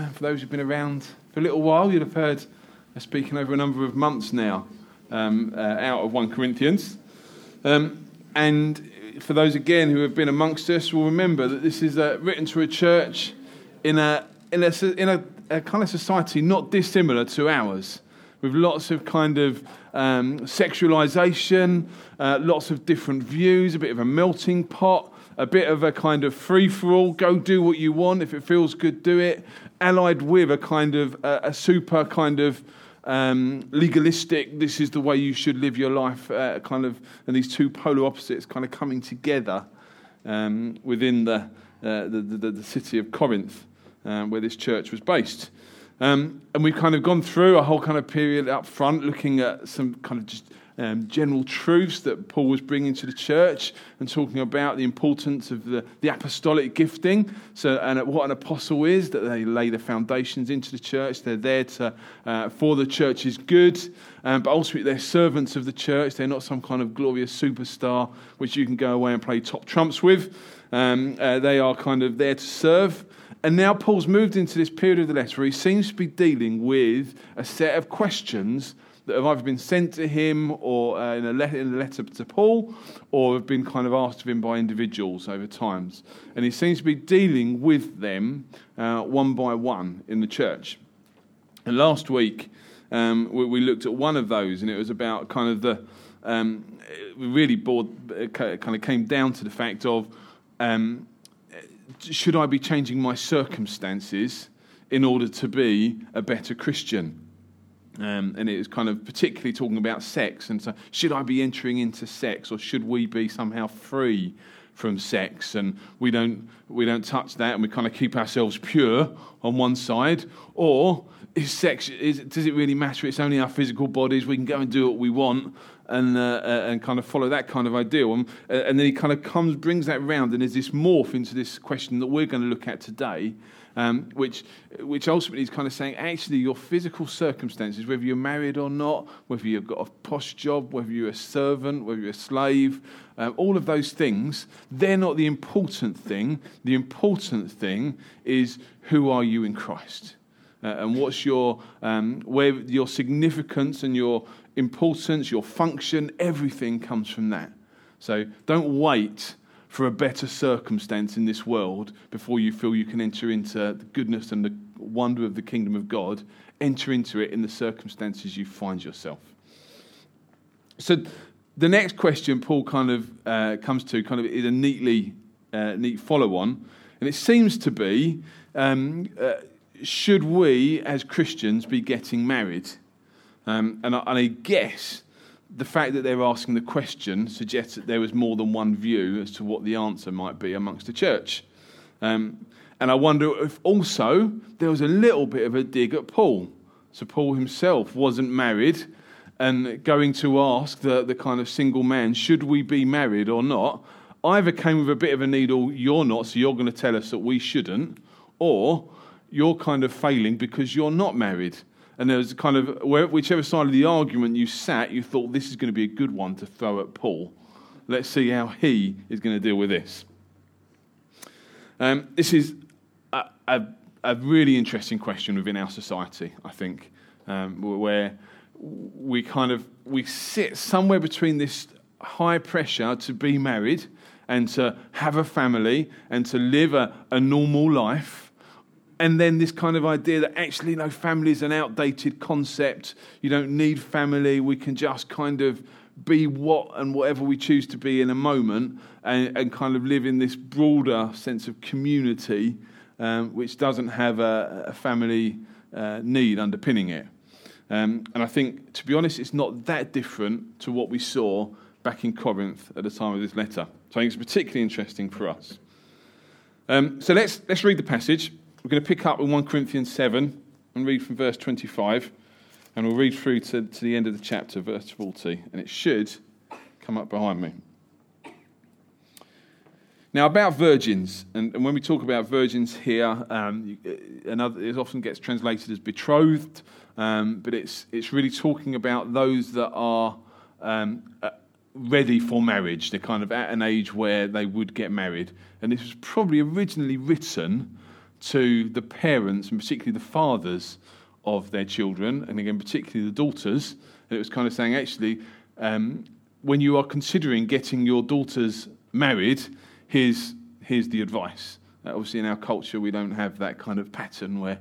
Uh, for those who've been around for a little while, you'd have heard us speaking over a number of months now um, uh, out of 1 Corinthians. Um, and for those again who have been amongst us, will remember that this is uh, written to a church in a in a, in a, a, kind of society not dissimilar to ours, with lots of kind of um, sexualization, uh, lots of different views, a bit of a melting pot, a bit of a kind of free for all. Go do what you want. If it feels good, do it. Allied with a kind of a, a super kind of um, legalistic, this is the way you should live your life, uh, kind of, and these two polar opposites kind of coming together um, within the, uh, the, the, the, city of Corinth, um, where this church was based. Um, and we've kind of gone through a whole kind of period up front looking at some kind of just um, general truths that Paul was bringing to the church and talking about the importance of the, the apostolic gifting. So, and what an apostle is, that they lay the foundations into the church. They're there to, uh, for the church's good, um, but ultimately they're servants of the church. They're not some kind of glorious superstar which you can go away and play top trumps with. Um, uh, they are kind of there to serve. And now Paul's moved into this period of the letter where he seems to be dealing with a set of questions that have either been sent to him or uh, in, a letter, in a letter to Paul or have been kind of asked of him by individuals over times. And he seems to be dealing with them uh, one by one in the church. And last week, um, we, we, looked at one of those, and it was about kind of the. Um, we really bored, kind of came down to the fact of um, should I be changing my circumstances in order to be a better Christian? Um, and it was kind of particularly talking about sex. And so, should I be entering into sex, or should we be somehow free from sex? And we don't we don't touch that, and we kind of keep ourselves pure on one side. Or is sex is, does it really matter? It's only our physical bodies. We can go and do what we want, and uh, uh, and kind of follow that kind of ideal. And, uh, and then he kind of comes brings that round, and there's this morph into this question that we're going to look at today um, which, which ultimately is kind of saying actually your physical circumstances, whether you're married or not, whether you've got a posh job, whether you're a servant, whether you're a slave, um, all of those things, they're not the important thing. The important thing is who are you in Christ? Uh, and what's your, um, where your significance and your importance, your function, everything comes from that. So don't wait for a better circumstance in this world before you feel you can enter into the goodness and the wonder of the kingdom of God. Enter into it in the circumstances you find yourself. So, the next question Paul kind of uh, comes to kind of is a neatly uh, neat follow on, and it seems to be um, uh, should we as Christians be getting married? Um, and, I, and I guess the fact that they're asking the question suggests that there was more than one view as to what the answer might be amongst the church. Um, and I wonder if also there was a little bit of a dig at Paul. So Paul himself wasn't married and going to ask the, the kind of single man, should we be married or not? Either came with a bit of a needle, you're not, so you're going to tell us that we shouldn't, or you're kind of failing because you're not married and there was kind of whichever side of the argument you sat, you thought this is going to be a good one to throw at Paul. Let's see how he is going to deal with this. Um, this is a, a, a, really interesting question within our society, I think, um, where we kind of we sit somewhere between this high pressure to be married and to have a family and to live a, a normal life and then this kind of idea that actually, no, family is an outdated concept. You don't need family. We can just kind of be what and whatever we choose to be in a moment and, and kind of live in this broader sense of community, um, which doesn't have a, a family uh, need underpinning it. Um, and I think, to be honest, it's not that different to what we saw back in Corinth at the time of this letter. So I think it's particularly interesting for us. Um, so let's, let's read the passage. We're going to pick up in 1 Corinthians 7 and read from verse 25. And we'll read through to, to the end of the chapter, verse 40. And it should come up behind me. Now, about virgins, and, and when we talk about virgins here, um, another, it often gets translated as betrothed, um, but it's, it's really talking about those that are um, uh, ready for marriage. They're kind of at an age where they would get married. And this was probably originally written to the parents, and particularly the fathers of their children, and again, particularly the daughters. And it was kind of saying, actually, um, when you are considering getting your daughters married, here's, here's the advice. Uh, obviously, in our culture, we don't have that kind of pattern where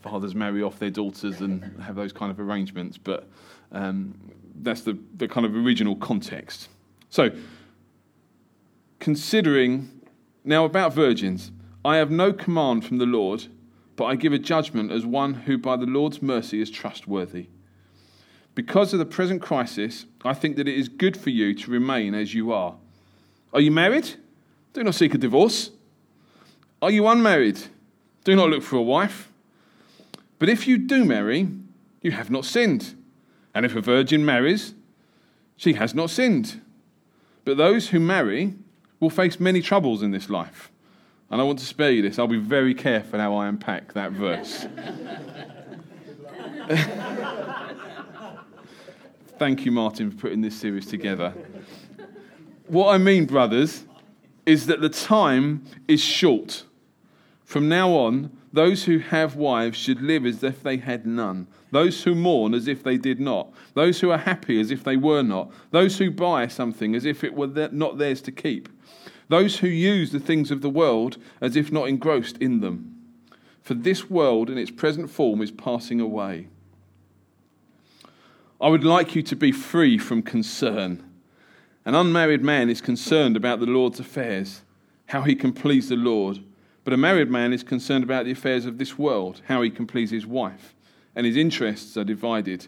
fathers marry off their daughters and have those kind of arrangements, but um, that's the, the kind of original context. So, considering now about virgins, I have no command from the Lord, but I give a judgment as one who by the Lord's mercy is trustworthy. Because of the present crisis, I think that it is good for you to remain as you are. Are you married? Do not seek a divorce. Are you unmarried? Do not look for a wife. But if you do marry, you have not sinned. And if a virgin marries, she has not sinned. But those who marry will face many troubles in this life. And I want to spare you this. I'll be very careful how I unpack that verse. Thank you, Martin, for putting this series together. What I mean, brothers, is that the time is short. From now on, those who have wives should live as if they had none. Those who mourn as if they did not. Those who are happy as if they were not. Those who buy something as if it were not theirs to keep. Those who use the things of the world as if not engrossed in them. For this world in its present form is passing away. I would like you to be free from concern. An unmarried man is concerned about the Lord's affairs, how he can please the Lord. But a married man is concerned about the affairs of this world, how he can please his wife, and his interests are divided.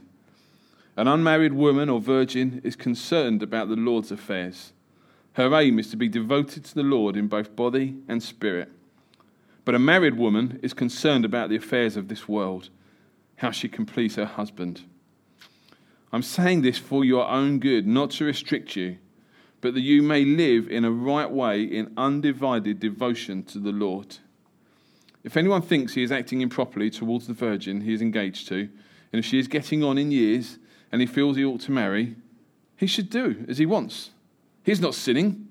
An unmarried woman or virgin is concerned about the Lord's affairs. Her aim is to be devoted to the Lord in both body and spirit. But a married woman is concerned about the affairs of this world, how she can please her husband. I'm saying this for your own good, not to restrict you, but that you may live in a right way in undivided devotion to the Lord. If anyone thinks he is acting improperly towards the virgin he is engaged to, and if she is getting on in years and he feels he ought to marry, he should do as he wants. He's not sinning.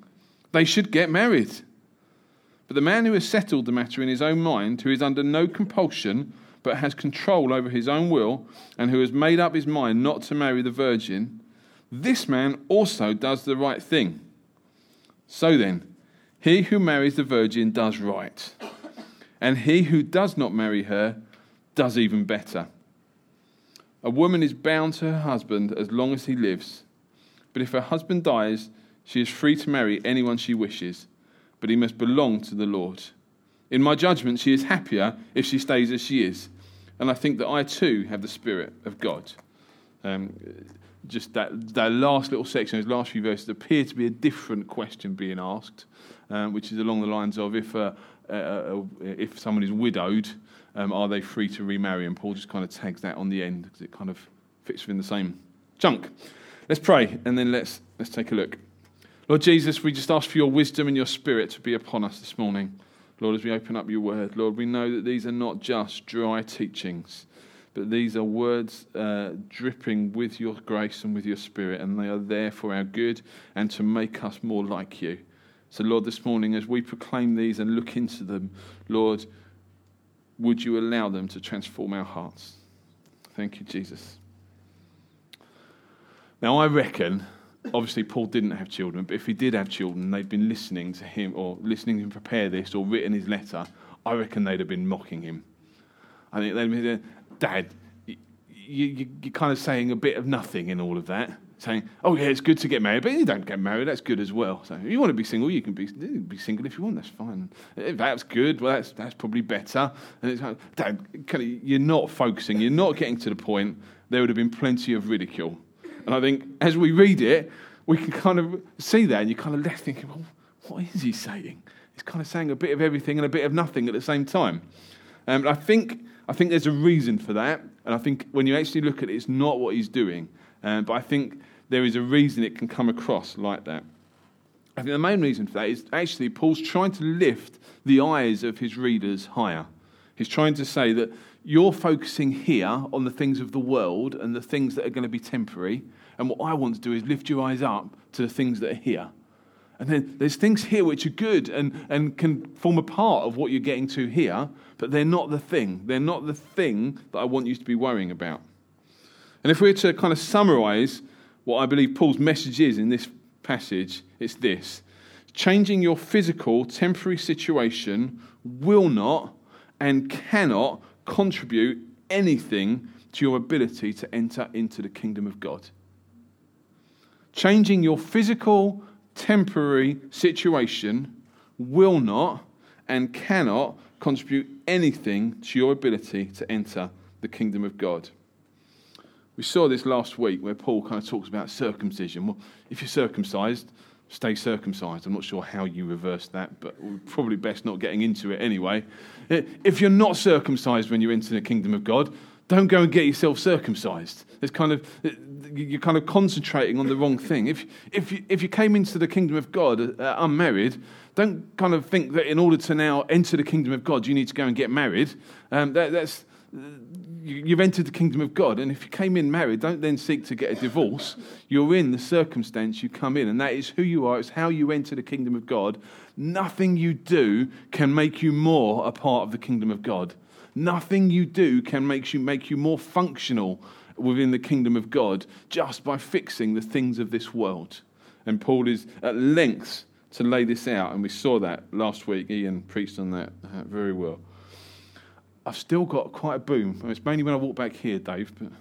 They should get married. But the man who has settled the matter in his own mind, who is under no compulsion, but has control over his own will, and who has made up his mind not to marry the virgin, this man also does the right thing. So then, he who marries the virgin does right, and he who does not marry her does even better. A woman is bound to her husband as long as he lives, but if her husband dies, she is free to marry anyone she wishes, but he must belong to the Lord. In my judgment, she is happier if she stays as she is and I think that I too have the Spirit of God. Um, just that, that last little section, those last few verses, appear to be a different question being asked, um, which is along the lines of if, uh, uh, uh, if someone is widowed, um, are they free to remarry? And Paul just kind of tags that on the end because it kind of fits within the same chunk. Let's pray and then let's, let's take a look. Lord Jesus, we just ask for your wisdom and your spirit to be upon us this morning. Lord, as we open up your word, Lord, we know that these are not just dry teachings, but these are words uh, dripping with your grace and with your spirit, and they are there for our good and to make us more like you. So, Lord, this morning, as we proclaim these and look into them, Lord, would you allow them to transform our hearts? Thank you, Jesus. Now, I reckon obviously Paul didn't have children, but if he did have children, they'd been listening to him or listening to him prepare this or written his letter, I reckon they'd have been mocking him. I think they'd been, Dad, you, you, you're kind of saying a bit of nothing in all of that. Saying, oh yeah, it's good to get married, but you don't get married, that's good as well. So if you want to be single, you can be, be single if you want, that's fine. If that's good, well, that's, that's probably better. And it's like, Dad, you're not focusing, you're not getting to the point. There would have been plenty of ridicule and I think as we read it, we can kind of see that, and you're kind of left thinking, well, what is he saying? He's kind of saying a bit of everything and a bit of nothing at the same time. Um, I think I think there's a reason for that, and I think when you actually look at it, it's not what he's doing. Um, but I think there is a reason it can come across like that. I think the main reason for that is actually Paul's trying to lift the eyes of his readers higher. He's trying to say that you're focusing here on the things of the world and the things that are going to be temporary. And what I want to do is lift your eyes up to the things that are here. And then there's things here which are good and, and can form a part of what you're getting to here, but they're not the thing. They're not the thing that I want you to be worrying about. And if we were to kind of summarize what I believe Paul's message is in this passage, it's this changing your physical, temporary situation will not and cannot contribute anything to your ability to enter into the kingdom of God. Changing your physical, temporary situation will not and cannot contribute anything to your ability to enter the kingdom of God. We saw this last week where Paul kind of talks about circumcision. Well, if you're circumcised, stay circumcised. I'm not sure how you reverse that, but probably best not getting into it anyway. If you're not circumcised when you enter the kingdom of God, don't go and get yourself circumcised. It's kind of you're kind of concentrating on the wrong thing. If if you, if you came into the kingdom of God uh, unmarried, don't kind of think that in order to now enter the kingdom of God, you need to go and get married. Um, that, that's you've entered the kingdom of God, and if you came in married, don't then seek to get a divorce. You're in the circumstance you come in, and that is who you are. It's how you enter the kingdom of God. Nothing you do can make you more a part of the kingdom of God. Nothing you do can make you make you more functional within the kingdom of God just by fixing the things of this world. And Paul is at length to lay this out, and we saw that last week. Ian preached on that uh, very well. I've still got quite a boom. It's mainly when I walk back here, Dave. But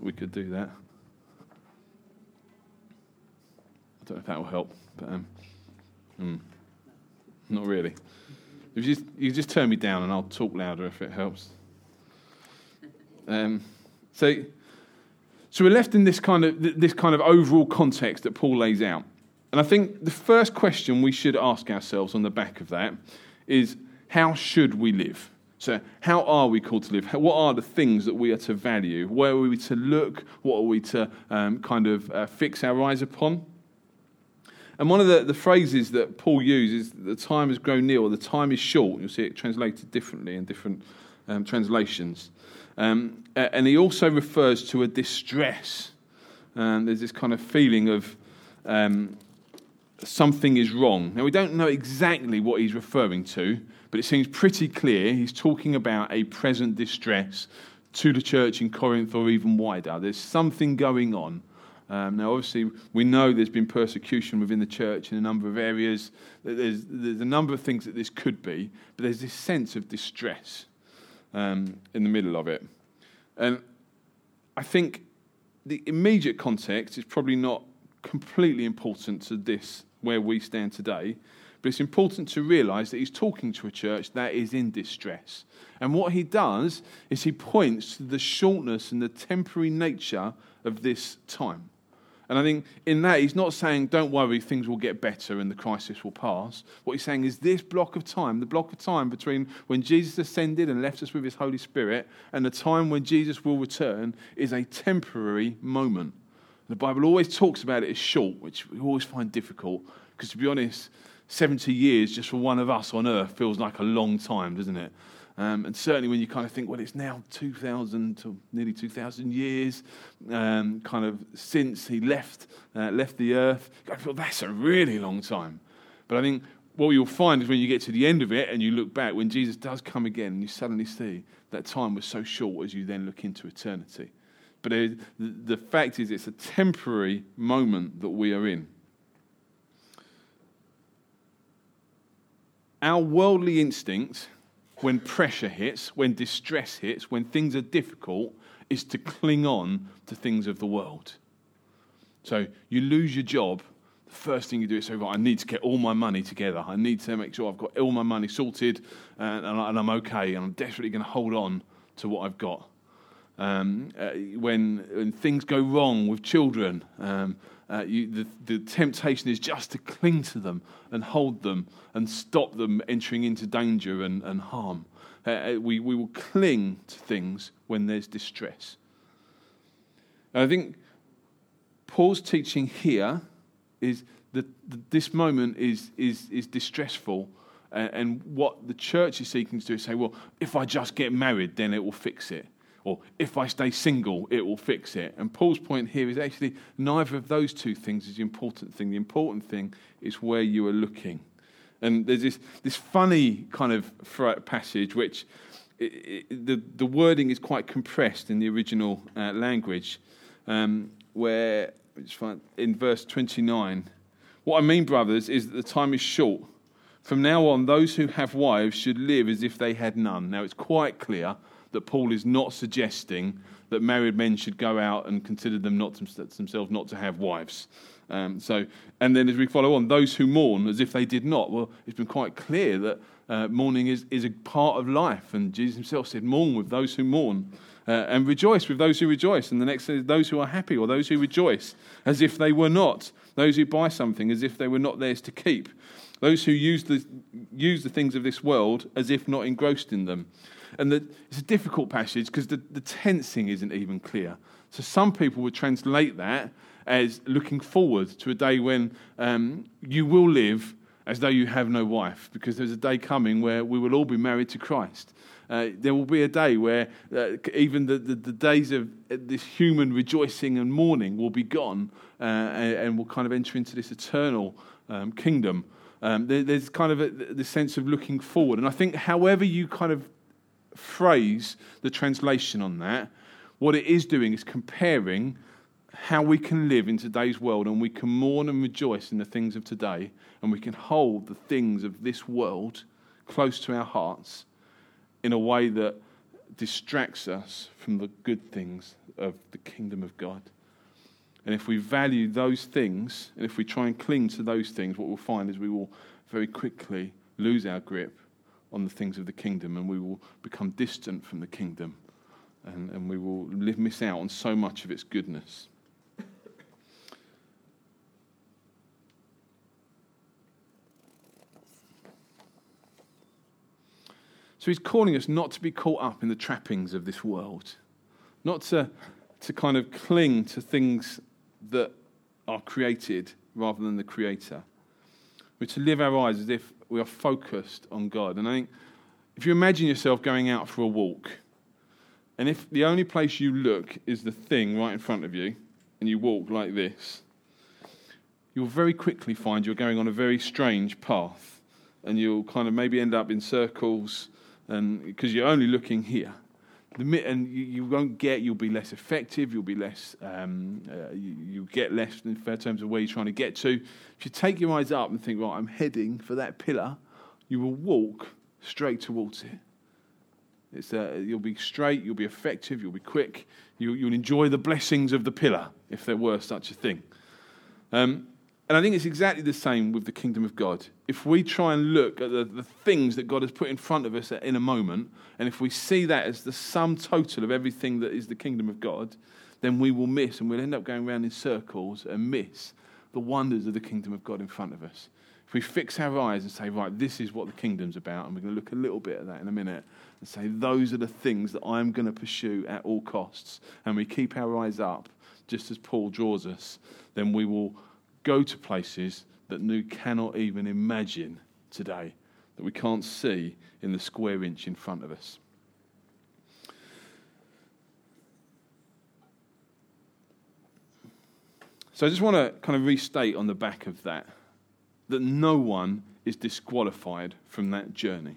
we could do that. I don't know if that will help, but um, mm, not really. If you just, you just turn me down and I'll talk louder if it helps. Um, so, so we're left in this kind of this kind of overall context that Paul lays out, and I think the first question we should ask ourselves on the back of that is how should we live? So, how are we called to live? What are the things that we are to value? Where are we to look? What are we to um, kind of uh, fix our eyes upon? And one of the, the phrases that Paul uses, the time has grown near, or the time is short. You'll see it translated differently in different um, translations. Um, and he also refers to a distress. And there's this kind of feeling of um, something is wrong. Now, we don't know exactly what he's referring to, but it seems pretty clear he's talking about a present distress to the church in Corinth or even wider. There's something going on. Um, now, obviously, we know there's been persecution within the church in a number of areas. There's, there's a number of things that this could be, but there's this sense of distress um, in the middle of it. And I think the immediate context is probably not completely important to this where we stand today. But it's important to realize that he's talking to a church that is in distress. And what he does is he points to the shortness and the temporary nature of this time. And I think in that, he's not saying, don't worry, things will get better and the crisis will pass. What he's saying is this block of time, the block of time between when Jesus ascended and left us with his Holy Spirit and the time when Jesus will return, is a temporary moment. The Bible always talks about it as short, which we always find difficult, because to be honest, 70 years just for one of us on earth feels like a long time, doesn't it? Um, and certainly when you kind of think, well, it's now 2,000 to nearly 2,000 years um, kind of since he left, uh, left the earth, I feel that's a really long time. But I think what you'll find is when you get to the end of it and you look back, when Jesus does come again, you suddenly see that time was so short as you then look into eternity. But it, the fact is, it's a temporary moment that we are in. Our worldly instinct, when pressure hits, when distress hits, when things are difficult, is to cling on to things of the world. So you lose your job, the first thing you do is say, right, I need to get all my money together. I need to make sure I've got all my money sorted and, and I'm okay, and I'm desperately going to hold on to what I've got. Um, uh, when, when, things go wrong with children, um, uh, you, the, the, temptation is just to cling to them and hold them and stop them entering into danger and, and harm. Uh, uh we, we will cling to things when there's distress. And I think Paul's teaching here is that this moment is, is, is distressful. And, and what the church is seeking to do is say, well, if I just get married, then it will fix it. Or if I stay single, it will fix it. And Paul's point here is actually neither of those two things is the important thing. The important thing is where you are looking. And there's this, this funny kind of passage which it, it, the, the wording is quite compressed in the original uh, language, um, where in verse 29, what I mean, brothers, is that the time is short. From now on, those who have wives should live as if they had none. Now, it's quite clear that Paul is not suggesting that married men should go out and consider them not to, themselves not to have wives. Um, so, and then as we follow on, those who mourn as if they did not. Well, it's been quite clear that uh, mourning is, is a part of life, and Jesus himself said, "Mourn with those who mourn, uh, and rejoice with those who rejoice." And the next says, "Those who are happy, or those who rejoice, as if they were not; those who buy something, as if they were not theirs to keep; those who use the use the things of this world, as if not engrossed in them." And the, it's a difficult passage because the, the tensing isn't even clear. So some people would translate that as looking forward to a day when um, you will live as though you have no wife, because there's a day coming where we will all be married to Christ. Uh, there will be a day where uh, even the, the, the, days of this human rejoicing and mourning will be gone, uh, and, and, we'll kind of enter into this eternal um, kingdom. Um, there, there's kind of a, the sense of looking forward. And I think, however you kind of phrase the translation on that, what it is doing is comparing how we can live in today's world and we can mourn and rejoice in the things of today and we can hold the things of this world close to our hearts in a way that distracts us from the good things of the kingdom of God. And if we value those things, and if we try and cling to those things, what we'll find is we will very quickly lose our grip on the things of the kingdom and we will become distant from the kingdom and, and we will live, miss out on so much of its goodness. So he's calling us not to be caught up in the trappings of this world, not to, to kind of cling to things that are created rather than the creator. We're to live our lives as if we are focused on God. And I think if you imagine yourself going out for a walk, and if the only place you look is the thing right in front of you, and you walk like this, you'll very quickly find you're going on a very strange path. And you'll kind of maybe end up in circles because you're only looking here and you, won't get, you'll be less effective, you'll be less, um, uh, you, you, get less in fair terms of where you're trying to get to. If you take your eyes up and think, right, I'm heading for that pillar, you will walk straight towards it. It's, uh, you'll be straight, you'll be effective, you'll be quick, you, will enjoy the blessings of the pillar, if there were such a thing. Um, and I think it's exactly the same with the kingdom of God. If we try and look at the, the things that God has put in front of us in a moment, and if we see that as the sum total of everything that is the kingdom of God, then we will miss and we'll end up going around in circles and miss the wonders of the kingdom of God in front of us. If we fix our eyes and say, right, this is what the kingdom's about, and we're going to look a little bit at that in a minute, and say, those are the things that I'm going to pursue at all costs, and we keep our eyes up, just as Paul draws us, then we will go to places that New cannot even imagine today, that we can't see in the square inch in front of us. So I just want to kind of restate on the back of that that no one is disqualified from that journey.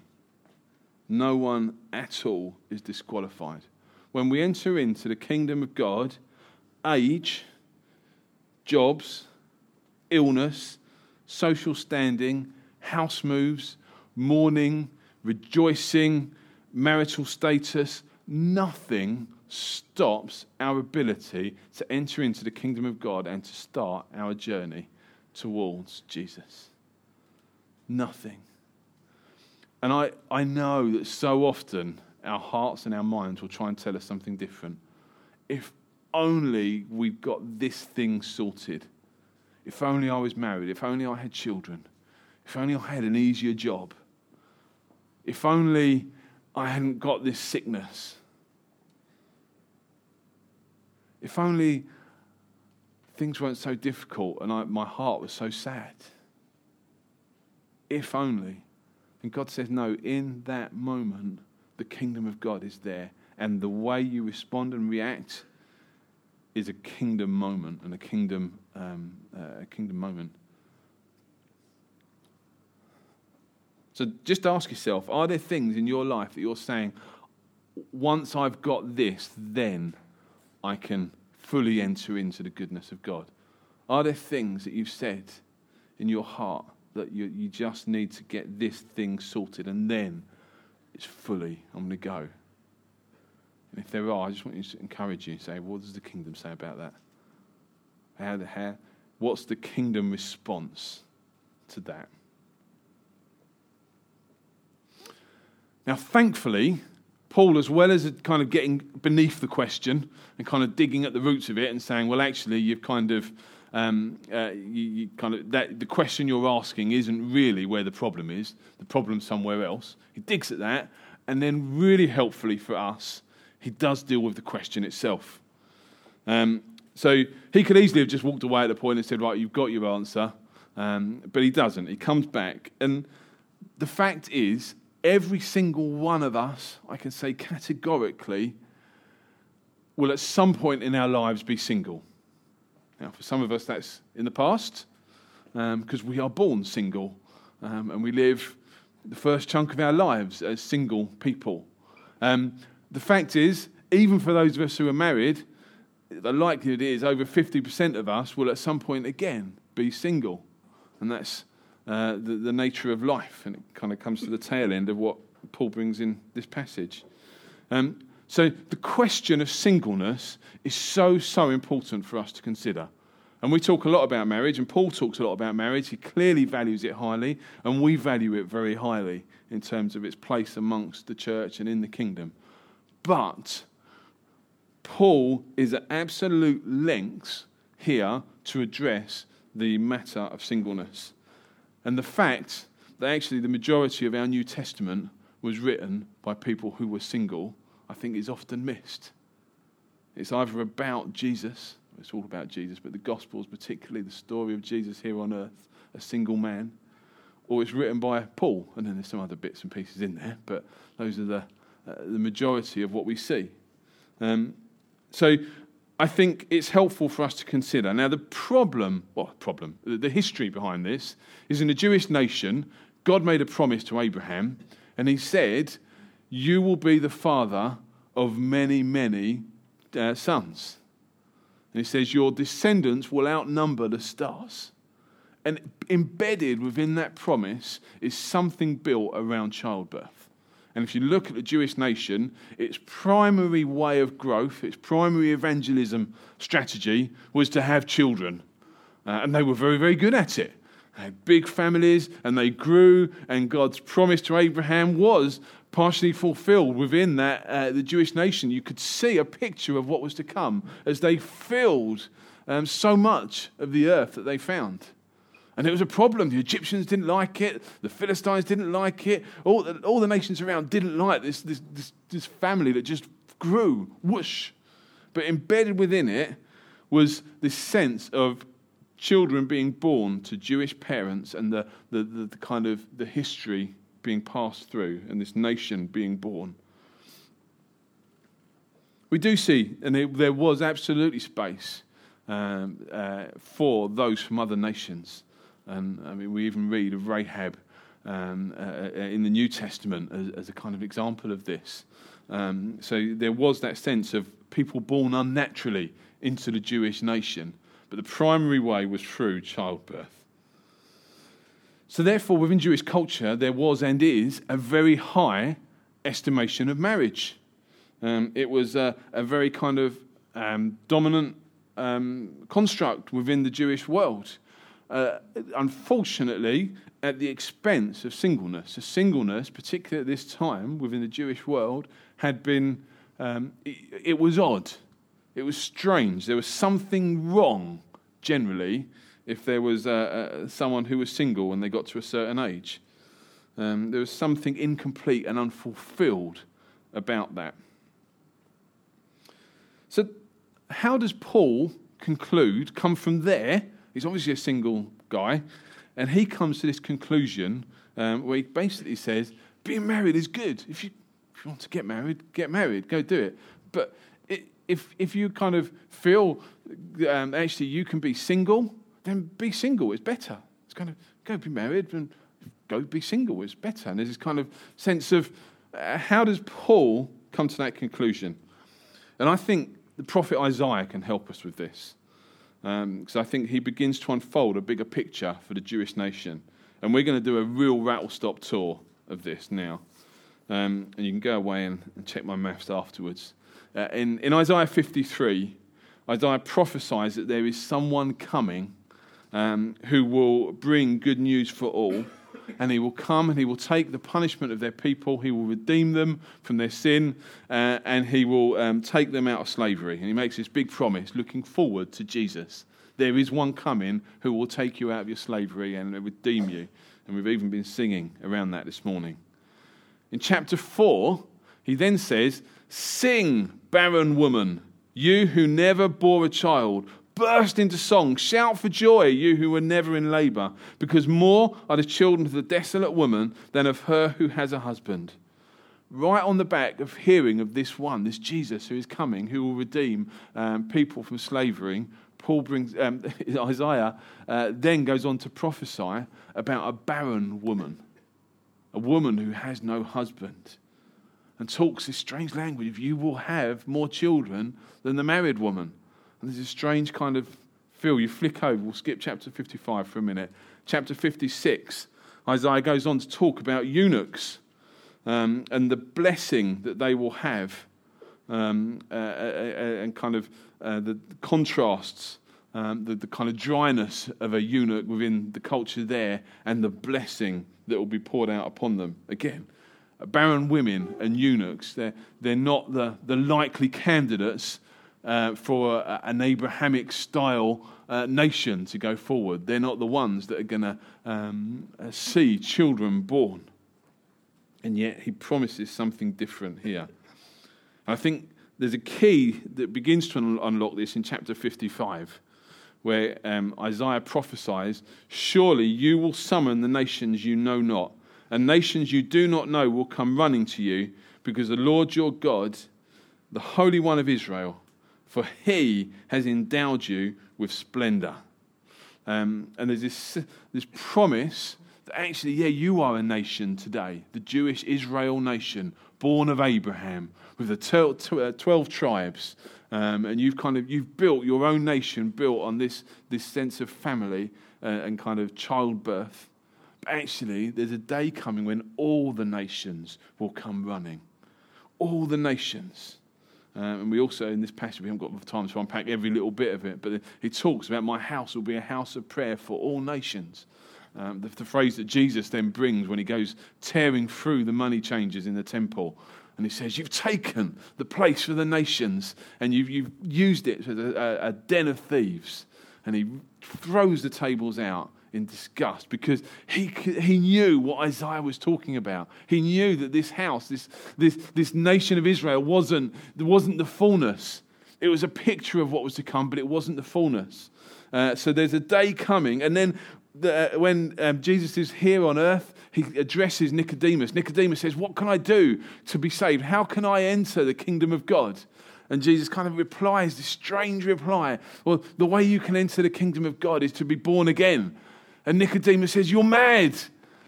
No one at all is disqualified. When we enter into the kingdom of God, age, jobs, illness, social standing, house moves, mourning, rejoicing, marital status, nothing stops our ability to enter into the kingdom of God and to start our journey towards Jesus. Nothing. And I, I know that so often our hearts and our minds will try and tell us something different. If only we've got this thing sorted, if only I was married. If only I had children. If only I had an easier job. If only I hadn't got this sickness. If only things weren't so difficult and I, my heart was so sad. If only. And God says, no, in that moment, the kingdom of God is there and the way you respond and react is a kingdom moment and a kingdom, um, uh, a kingdom moment. So just ask yourself are there things in your life that you're saying, once I've got this, then I can fully enter into the goodness of God? Are there things that you've said in your heart that you, you just need to get this thing sorted and then it's fully, I'm going to go? And if there are, I just want you to encourage you. And say, what does the kingdom say about that? How, how, what's the kingdom response to that? Now, thankfully, Paul, as well as kind of getting beneath the question and kind of digging at the roots of it and saying, well, actually, you've kind of, um, uh, you, you kind of that the question you're asking isn't really where the problem is. The problem's somewhere else. He digs at that, and then really helpfully for us, he does deal with the question itself. Um, so he could easily have just walked away at the point and said, right, you've got your answer. Um, but he doesn't. He comes back. And the fact is, every single one of us, I can say categorically, will at some point in our lives be single. Now, for some of us, that's in the past, because um, we are born single um, and we live the first chunk of our lives as single people. Um, the fact is, even for those of us who are married, the likelihood is over 50% of us will at some point again be single. And that's uh, the, the nature of life. And it kind of comes to the tail end of what Paul brings in this passage. Um, so the question of singleness is so, so important for us to consider. And we talk a lot about marriage, and Paul talks a lot about marriage. He clearly values it highly, and we value it very highly in terms of its place amongst the church and in the kingdom. But Paul is at absolute lengths here to address the matter of singleness. And the fact that actually the majority of our New Testament was written by people who were single, I think is often missed. It's either about Jesus, it's all about Jesus, but the Gospels, particularly the story of Jesus here on earth, a single man, or it's written by Paul, and then there's some other bits and pieces in there, but those are the, uh, the majority of what we see. Um, so I think it's helpful for us to consider. Now, the problem, well, problem, the history behind this is in the Jewish nation, God made a promise to Abraham, and he said, You will be the father of many, many uh, sons. And he says, Your descendants will outnumber the stars. And embedded within that promise is something built around childbirth. And if you look at the Jewish nation, its primary way of growth, its primary evangelism strategy was to have children. Uh, and they were very, very good at it. They had big families and they grew, and God's promise to Abraham was partially fulfilled within that, uh, the Jewish nation. You could see a picture of what was to come as they filled um, so much of the earth that they found. And it was a problem. The Egyptians didn't like it. The Philistines didn't like it. All the, all the nations around didn't like this, this, this, this family that just grew, whoosh. But embedded within it was this sense of children being born to Jewish parents and the, the, the, the kind of the history being passed through and this nation being born. We do see, and it, there was absolutely space um, uh, for those from other nations and I mean, we even read of Rahab um, uh, uh, in the New Testament as, as, a kind of example of this. Um, so there was that sense of people born unnaturally into the Jewish nation, but the primary way was through childbirth. So, therefore, within Jewish culture, there was and is a very high estimation of marriage. Um, it was a, a, very kind of um, dominant um, construct within the Jewish world uh, unfortunately, at the expense of singleness. A singleness, particularly at this time within the Jewish world, had been, um, it, it, was odd. It was strange. There was something wrong, generally, if there was uh, uh, someone who was single when they got to a certain age. Um, there was something incomplete and unfulfilled about that. So, how does Paul conclude, come from there He's obviously a single guy. And he comes to this conclusion um, where he basically says, being married is good. If, you, If you want to get married, get married, go do it. But it, if, if you kind of feel um, actually you can be single, then be single. It's better. It's kind of go be married and go be single. It's better. And there's this kind of sense of uh, how does Paul come to that conclusion? And I think the prophet Isaiah can help us with this. Because um, I think he begins to unfold a bigger picture for the Jewish nation. And we're going to do a real rattle stop tour of this now. Um, and you can go away and, and check my maths afterwards. Uh, in, in Isaiah 53, Isaiah prophesies that there is someone coming um, who will bring good news for all. And he will come and he will take the punishment of their people. He will redeem them from their sin uh, and he will um, take them out of slavery. And he makes this big promise looking forward to Jesus. There is one coming who will take you out of your slavery and redeem you. And we've even been singing around that this morning. In chapter 4, he then says, Sing, barren woman, you who never bore a child. Burst into song, shout for joy, you who were never in labor, because more are the children of the desolate woman than of her who has a husband. Right on the back of hearing of this one, this Jesus who is coming, who will redeem um, people from slavery, Paul brings um, Isaiah uh, then goes on to prophesy about a barren woman, a woman who has no husband, and talks this strange language you will have more children than the married woman. And there's a strange kind of feel. You flick over, we'll skip chapter 55 for a minute. Chapter 56, Isaiah goes on to talk about eunuchs um, and the blessing that they will have um, uh, uh, uh, and kind of uh, the contrasts, um, the, the kind of dryness of a eunuch within the culture there, and the blessing that will be poured out upon them. Again, barren women and eunuchs, they're, they're not the, the likely candidates uh, for an Abrahamic style uh, nation to go forward. They're not the ones that are going to um, see children born. And yet, he promises something different here. I think there's a key that begins to un- unlock this in chapter 55, where um, Isaiah prophesies Surely you will summon the nations you know not, and nations you do not know will come running to you, because the Lord your God, the Holy One of Israel, for he has endowed you with splendor. Um, and there's this, this promise that actually, yeah, you are a nation today, the Jewish Israel nation, born of Abraham, with the uh, 12 tribes. Um, and you've kind of you've built your own nation built on this, this sense of family uh, and kind of childbirth. But actually, there's a day coming when all the nations will come running. All the nations. Um, and we also, in this passage, we haven't got the time to unpack every little bit of it, but he talks about my house will be a house of prayer for all nations. Um, the, the, phrase that Jesus then brings when he goes tearing through the money changers in the temple. And he says, You've taken the place for the nations and you've, you've used it as a, a den of thieves. And he throws the tables out in disgust because he, he knew what Isaiah was talking about. He knew that this house, this, this, this nation of Israel, wasn't, wasn't the fullness. It was a picture of what was to come, but it wasn't the fullness. Uh, so there's a day coming. And then the, uh, when um, Jesus is here on earth, he addresses Nicodemus. Nicodemus says, What can I do to be saved? How can I enter the kingdom of God? And Jesus kind of replies this strange reply Well, the way you can enter the kingdom of God is to be born again. And Nicodemus says, You're mad.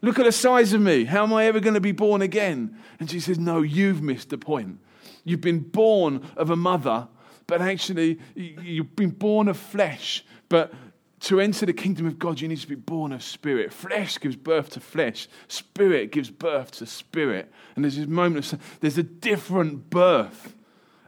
Look at the size of me. How am I ever going to be born again? And she says, No, you've missed the point. You've been born of a mother, but actually, you've been born of flesh. But to enter the kingdom of God, you need to be born of spirit. Flesh gives birth to flesh, spirit gives birth to spirit. And there's this moment of, there's a different birth.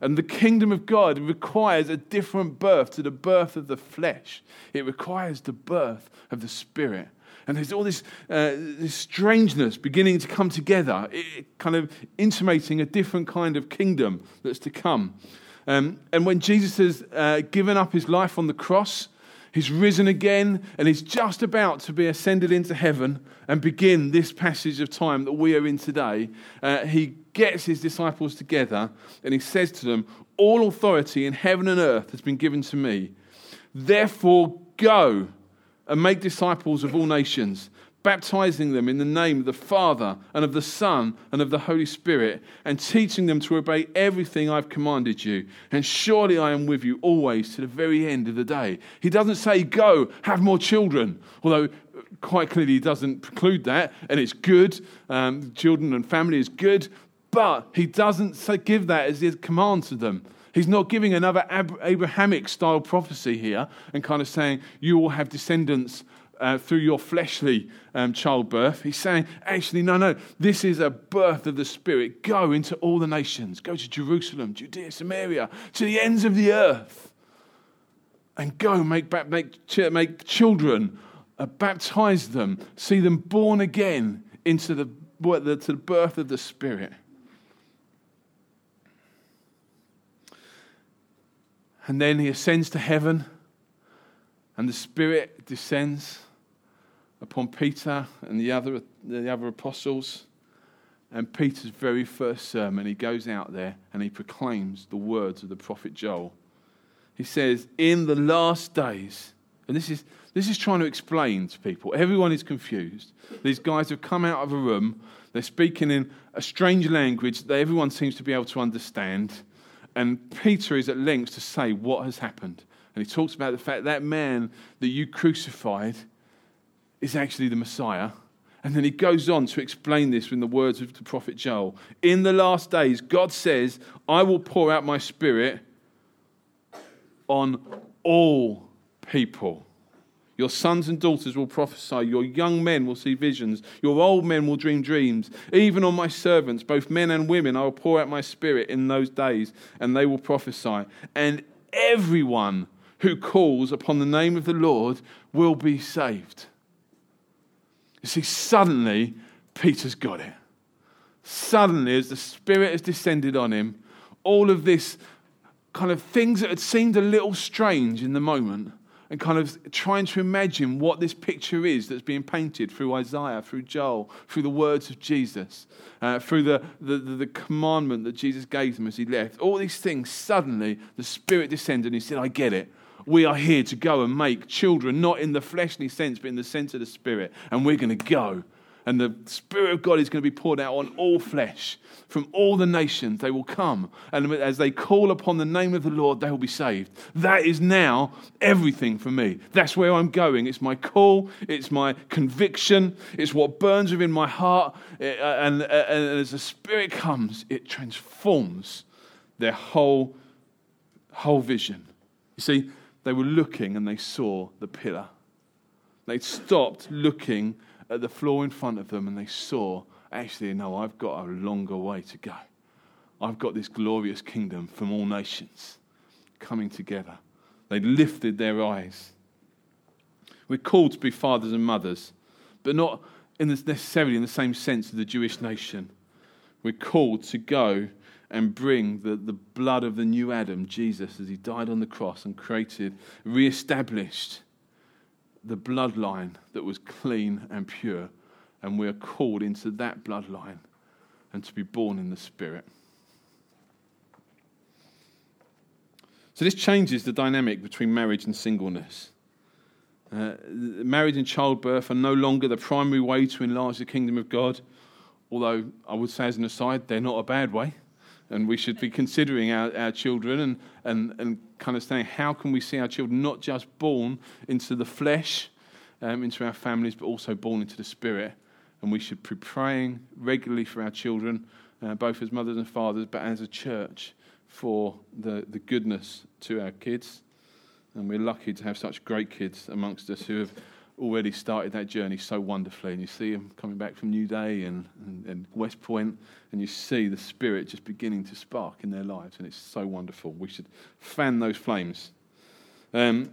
And the kingdom of God requires a different birth to the birth of the flesh. It requires the birth of the spirit. And there's all this, uh, this strangeness beginning to come together, it, kind of intimating a different kind of kingdom that's to come. Um, and when Jesus has uh, given up his life on the cross, he's risen again, and he's just about to be ascended into heaven and begin this passage of time that we are in today, uh, he gets his disciples together and he says to them, All authority in heaven and earth has been given to me. Therefore, go and make disciples of all nations, baptizing them in the name of the Father and of the Son and of the Holy Spirit, and teaching them to obey everything I've commanded you. And surely I am with you always to the very end of the day. He doesn't say, Go, have more children, although quite clearly he doesn't preclude that, and it's good. Um, children and family is good, but he doesn't give that as his command to them. He's not giving another Abrahamic style prophecy here and kind of saying, You will have descendants uh, through your fleshly um, childbirth. He's saying, Actually, no, no, this is a birth of the Spirit. Go into all the nations, go to Jerusalem, Judea, Samaria, to the ends of the earth, and go make, make, make children, uh, baptize them, see them born again into the, to the birth of the Spirit. And then he ascends to heaven, and the Spirit descends upon Peter and the other, the other apostles. And Peter's very first sermon, he goes out there and he proclaims the words of the prophet Joel. He says, In the last days, and this is, this is trying to explain to people. Everyone is confused. These guys have come out of a room, they're speaking in a strange language that everyone seems to be able to understand. And Peter is at length to say what has happened. And he talks about the fact that man that you crucified is actually the Messiah. And then he goes on to explain this in the words of the prophet Joel. In the last days, God says, I will pour out my spirit on all people. Your sons and daughters will prophesy. Your young men will see visions. Your old men will dream dreams. Even on my servants, both men and women, I will pour out my spirit in those days, and they will prophesy. And everyone who calls upon the name of the Lord will be saved. You see, suddenly, Peter's got it. Suddenly, as the Spirit has descended on him, all of this kind of things that had seemed a little strange in the moment and kind of trying to imagine what this picture is that's being painted through Isaiah, through Joel, through the words of Jesus, uh, through the, the, the, the, commandment that Jesus gave them as he left. All these things, suddenly the Spirit descended and he said, I get it. We are here to go and make children, not in the fleshly sense, but in the sense of the Spirit. And we're going to go and the Spirit of God is going to be poured out on all flesh. From all the nations, they will come. And as they call upon the name of the Lord, they will be saved. That is now everything for me. That's where I'm going. It's my call, it's my conviction, it's what burns within my heart. Eh, eh, eh, and, and as the Spirit comes, it transforms their whole, whole vision. You see, they were looking and they saw the pillar. They stopped looking at the floor in front of them and they saw, actually, no, I've got a longer way to go. I've got this glorious kingdom from all nations coming together. They lifted their eyes. We're called to be fathers and mothers, but not in this necessarily in the same sense of the Jewish nation. We're called to go and bring the, the blood of the new Adam, Jesus, as he died on the cross and created, re established the bloodline that was clean and pure, and we are called into that bloodline and to be born in the Spirit. So, this changes the dynamic between marriage and singleness. Uh, marriage and childbirth are no longer the primary way to enlarge the kingdom of God, although I would say, as an aside, they're not a bad way and we should be considering our, our children and, and, and kind of saying, how can we see our children not just born into the flesh, um, into our families, but also born into the spirit? And we should be praying regularly for our children, uh, both as mothers and fathers, but as a church for the, the goodness to our kids. And we're lucky to have such great kids amongst us who have already started that journey so wonderfully. And you see them coming back from New Day and, and, and, West Point, and you see the Spirit just beginning to spark in their lives. And it's so wonderful. We should fan those flames. Um,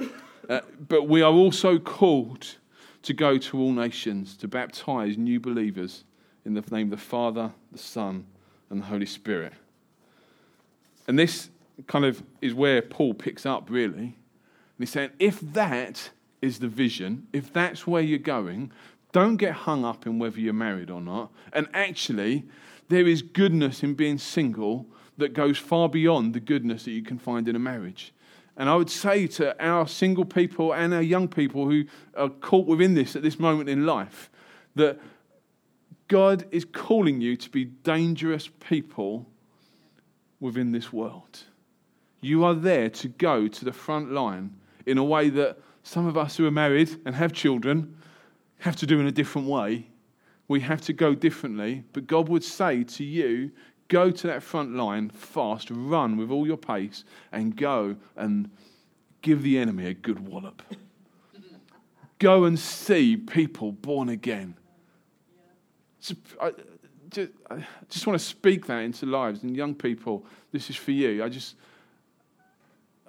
uh, but we are also called to go to all nations to baptize new believers in the name of the Father, the Son, and the Holy Spirit. And this kind of is where Paul picks up, really. And he's saying, if that is the vision, if that's where you're going, don't get hung up in whether you're married or not. And actually, there is goodness in being single that goes far beyond the goodness that you can find in a marriage. And I would say to our single people and our young people who are caught within this at this moment in life, that God is calling you to be dangerous people within this world. You are there to go to the front line in a way that some of us who are married and have children have to do in a different way. We have to go differently. But God would say to you, go to that front line fast, run with all your pace, and go and give the enemy a good wallop. go and see people born again. So, I, just, I just want to speak that into lives and young people. This is for you. I just,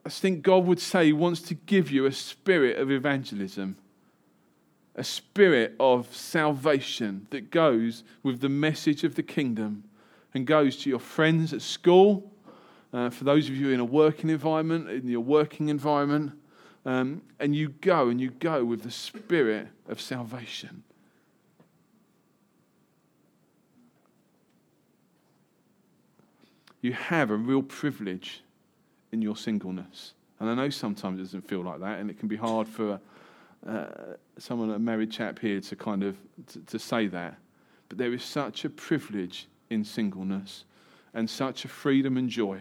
I think God would say He wants to give you a spirit of evangelism a spirit of salvation that goes with the message of the kingdom and goes to your friends at school, uh, for those of you in a working environment, in your working environment, um, and you go and you go with the spirit of salvation. You have a real privilege in your singleness. And I know sometimes it doesn't feel like that, and it can be hard for uh, someone, a married chap here, to kind of to, to say that. But there is such a privilege in singleness and such a freedom and joy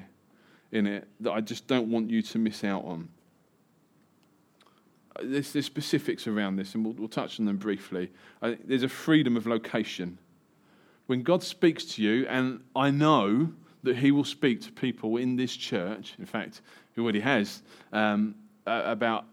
in it that I just don't want you to miss out on. There's, there's specifics around this, and we'll, we'll touch on them briefly. I, there's a freedom of location. When God speaks to you, and I know that He will speak to people in this church, in fact, He already has, um, about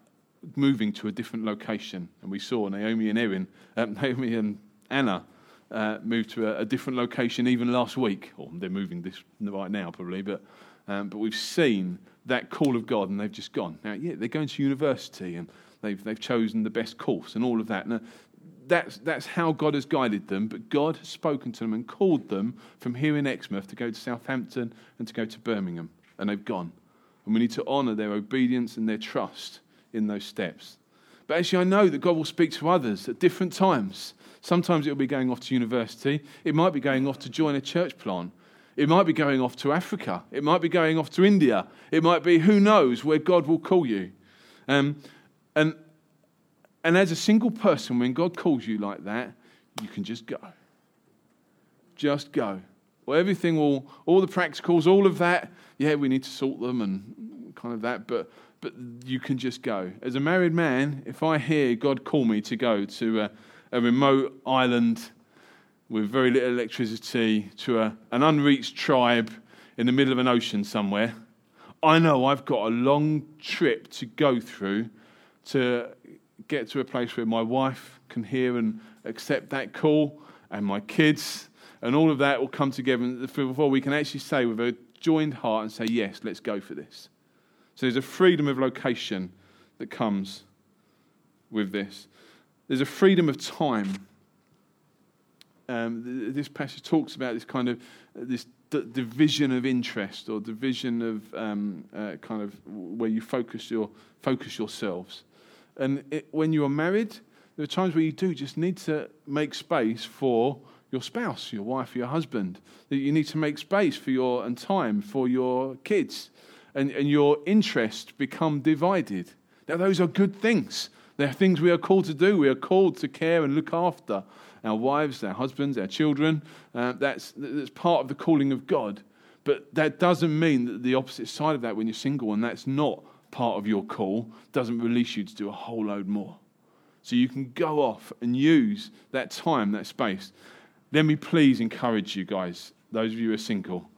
moving to a different location. And we saw Naomi and Erin, um, Naomi and Anna uh, moved to a, a, different location even last week. Or they're moving this right now, probably. But, um, but we've seen that call of God and they've just gone. Now, yeah, they're going to university and they've, they've chosen the best course and all of that. That's, that's how God has guided them, but God has spoken to them and called them from here in Exmouth to go to Southampton and to go to Birmingham. And they've gone. And we need to honour their obedience and their trust in those steps. But actually, I know that God will speak to others at different times. Sometimes it will be going off to university, it might be going off to join a church plant. It might be going off to Africa. It might be going off to India. It might be who knows where God will call you. Um, and, and as a single person, when God calls you like that, you can just go. Just go. Well, everything will, all the practicals, all of that, yeah, we need to sort them and kind of that, but but you can just go. As a married man, if I hear God call me to go to a, a remote island with very little electricity, to a, an unreached tribe in the middle of an ocean somewhere, I know I've got a long trip to go through to get to a place where my wife can hear and accept that call, and my kids, and all of that will come together before we can actually say with a joined heart and say, Yes, let's go for this. So there's a freedom of location that comes with this. There's a freedom of time. Um, this passage talks about this kind of this d- division of interest or division of um, uh, kind of where you focus your focus yourselves. And it, when you are married, there are times where you do just need to make space for your spouse, your wife, your husband. That you need to make space for your and time for your kids and, and your interests become divided. Now, those are good things. They're things we are called to do. We are called to care and look after our wives, our husbands, our children. Uh, that's, that's part of the calling of God. But that doesn't mean that the opposite side of that, when you're single and that's not part of your call, doesn't release you to do a whole load more. So you can go off and use that time, that space. Let me please encourage you guys, those of you who are single.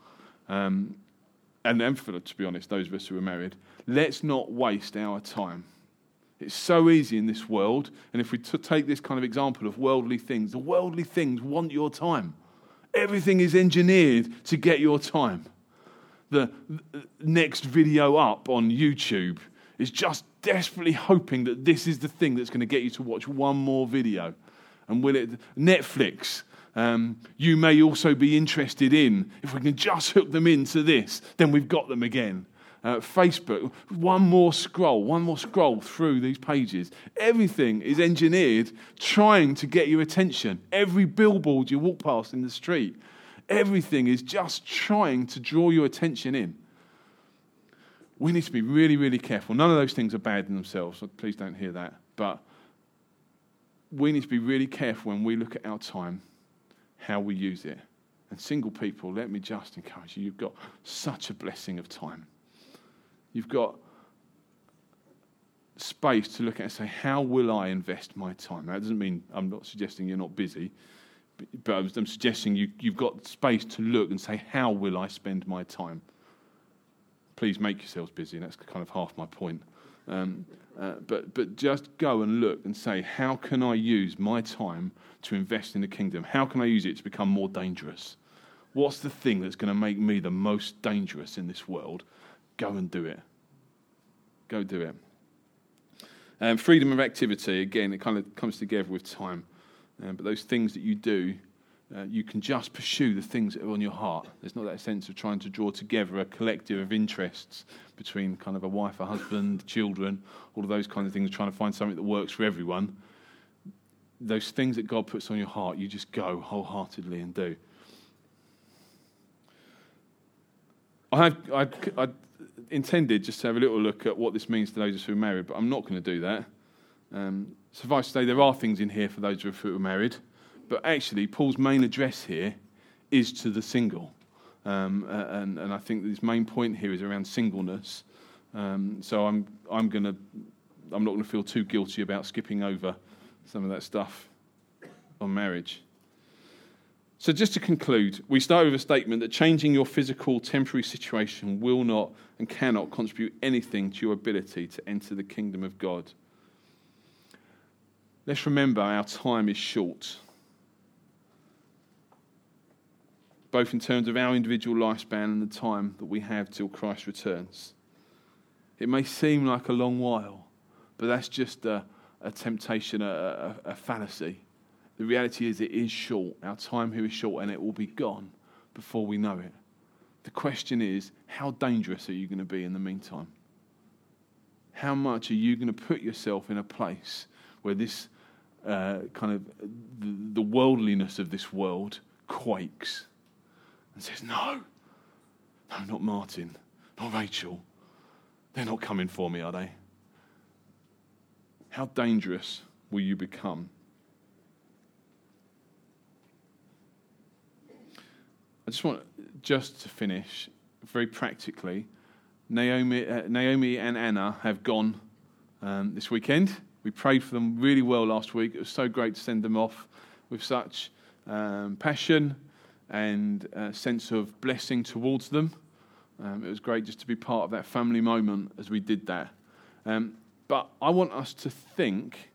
Um, and then for, to be honest, those of us who are married, let's not waste our time. It's so easy in this world, and if we t- take this kind of example of worldly things, the worldly things want your time. Everything is engineered to get your time. The next video up on YouTube is just desperately hoping that this is the thing that's going to get you to watch one more video. And will it? Netflix um, you may also be interested in. If we can just hook them into this, then we've got them again. Uh, Facebook, one more scroll, one more scroll through these pages. Everything is engineered trying to get your attention. Every billboard you walk past in the street, everything is just trying to draw your attention in. We need to be really, really careful. None of those things are bad in themselves, so please don't hear that. But we need to be really careful when we look at our time, how we use it. And single people, let me just encourage you, you've got such a blessing of time. You've got space to look at and say, how will I invest my time? That doesn't mean I'm not suggesting you're not busy, but I'm suggesting you, you've got space to look and say, how will I spend my time? Please make yourselves busy. That's kind of half my point. Um, uh, but, but just go and look and say, how can I use my time to invest in the kingdom? How can I use it to become more dangerous? What's the thing that's going to make me the most dangerous in this world? Go and do it. Go do it. Um, freedom of activity, again, it kind of comes together with time. Um, but those things that you do, uh, you can just pursue the things that are on your heart. There's not that sense of trying to draw together a collective of interests between kind of a wife, a husband, children, all of those kinds of things, trying to find something that works for everyone. Those things that God puts on your heart, you just go wholeheartedly and do. I, have, I, I intended just to have a little look at what this means to those who are married, but I'm not going to do that. Um, suffice to say, there are things in here for those who are married, but actually, Paul's main address here is to the single. Um, and, and I think his main point here is around singleness. Um, so I'm, I'm, gonna, I'm not going to feel too guilty about skipping over some of that stuff on marriage. So, just to conclude, we start with a statement that changing your physical temporary situation will not and cannot contribute anything to your ability to enter the kingdom of God. Let's remember our time is short, both in terms of our individual lifespan and the time that we have till Christ returns. It may seem like a long while, but that's just a, a temptation, a, a, a fallacy. The reality is, it is short. Our time here is short, and it will be gone before we know it. The question is, how dangerous are you going to be in the meantime? How much are you going to put yourself in a place where this uh, kind of the, the worldliness of this world quakes and says, No, no, not Martin, not Rachel. They're not coming for me, are they? How dangerous will you become? I just want, just to finish, very practically, Naomi, uh, Naomi and Anna have gone um, this weekend. We prayed for them really well last week. It was so great to send them off with such um, passion and a sense of blessing towards them. Um, it was great just to be part of that family moment as we did that. Um, but I want us to think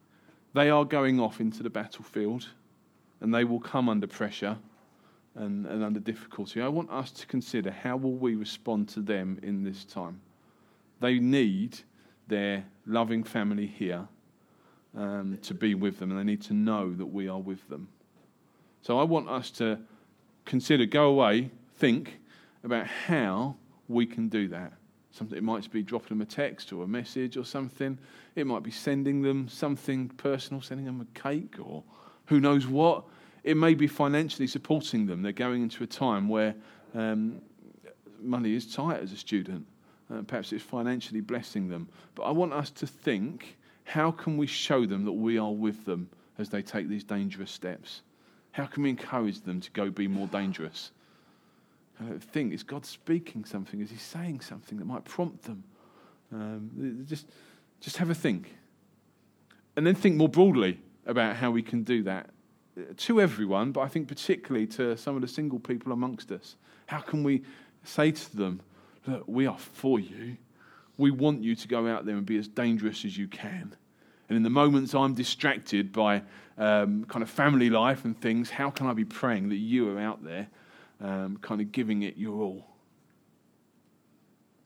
they are going off into the battlefield and they will come under pressure and, and under difficulty. I want us to consider how will we respond to them in this time. They need their loving family here um, to be with them, and they need to know that we are with them. So I want us to consider, go away, think about how we can do that. Something it might be dropping them a text or a message or something. It might be sending them something personal, sending them a cake or who knows what. It may be financially supporting them. They're going into a time where um, money is tight as a student. Uh, perhaps it's financially blessing them. But I want us to think how can we show them that we are with them as they take these dangerous steps? How can we encourage them to go be more dangerous? I think is God speaking something? Is He saying something that might prompt them? Um, just, just have a think, and then think more broadly about how we can do that uh, to everyone, but I think particularly to some of the single people amongst us. How can we say to them, "Look, we are for you we want you to go out there and be as dangerous as you can. And in the moments I'm distracted by um, kind of family life and things, how can I be praying that you are out there um, kind of giving it your all?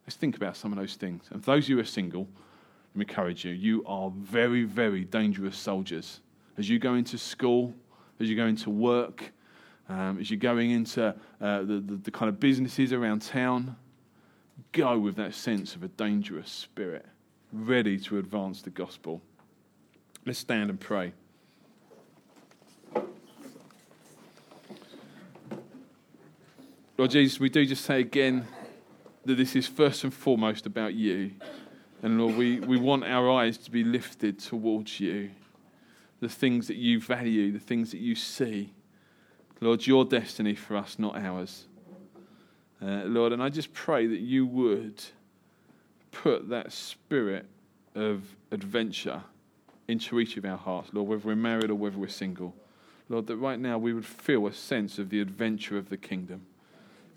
Let's think about some of those things. And for those of you who are single, let me encourage you. You are very, very dangerous soldiers. As you go into school, as you go into work, um, as you're going into uh, the, the, the kind of businesses around town, go with that sense of a dangerous spirit, ready to advance the gospel. Let's stand and pray. Lord Jesus, we do just say again that this is first and foremost about you. And Lord, we, we want our eyes to be lifted towards you. the things that you value, the things that you see. Lord, your destiny for us, not ours. Uh, Lord, and I just pray that you would put that spirit of adventure into each of our hearts, Lord, whether we're married or whether we're single. Lord, that right now we would feel a sense of the adventure of the kingdom.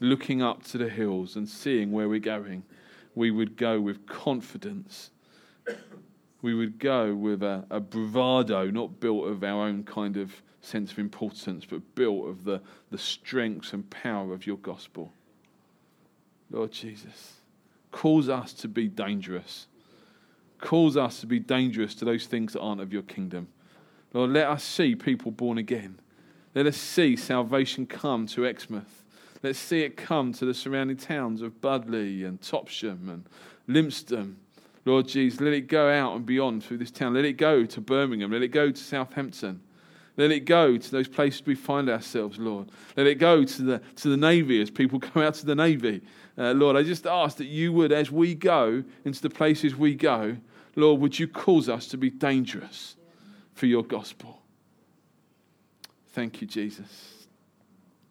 Looking up to the hills and seeing where we're going, we would go with confidence. We would go with a, a bravado, not built of our own kind of sense of importance, but built of the, the strength and power of your gospel. Lord Jesus, calls us to be dangerous. Calls us to be dangerous to those things that aren't of your kingdom. Lord, let us see people born again. Let us see salvation come to Exmouth. Let's see it come to the surrounding towns of Budleigh and Topsham and Lympstone. Lord Jesus, let it go out and beyond through this town. Let it go to Birmingham. Let it go to Southampton. Let it go to those places we find ourselves, Lord. Let it go to the, to the Navy as people go out to the Navy. Uh, Lord, I just ask that you would, as we go into the places we go, Lord, would you cause us to be dangerous for your gospel? Thank you, Jesus.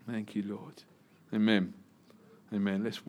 Thank you, Lord. Amen. Amen. Let's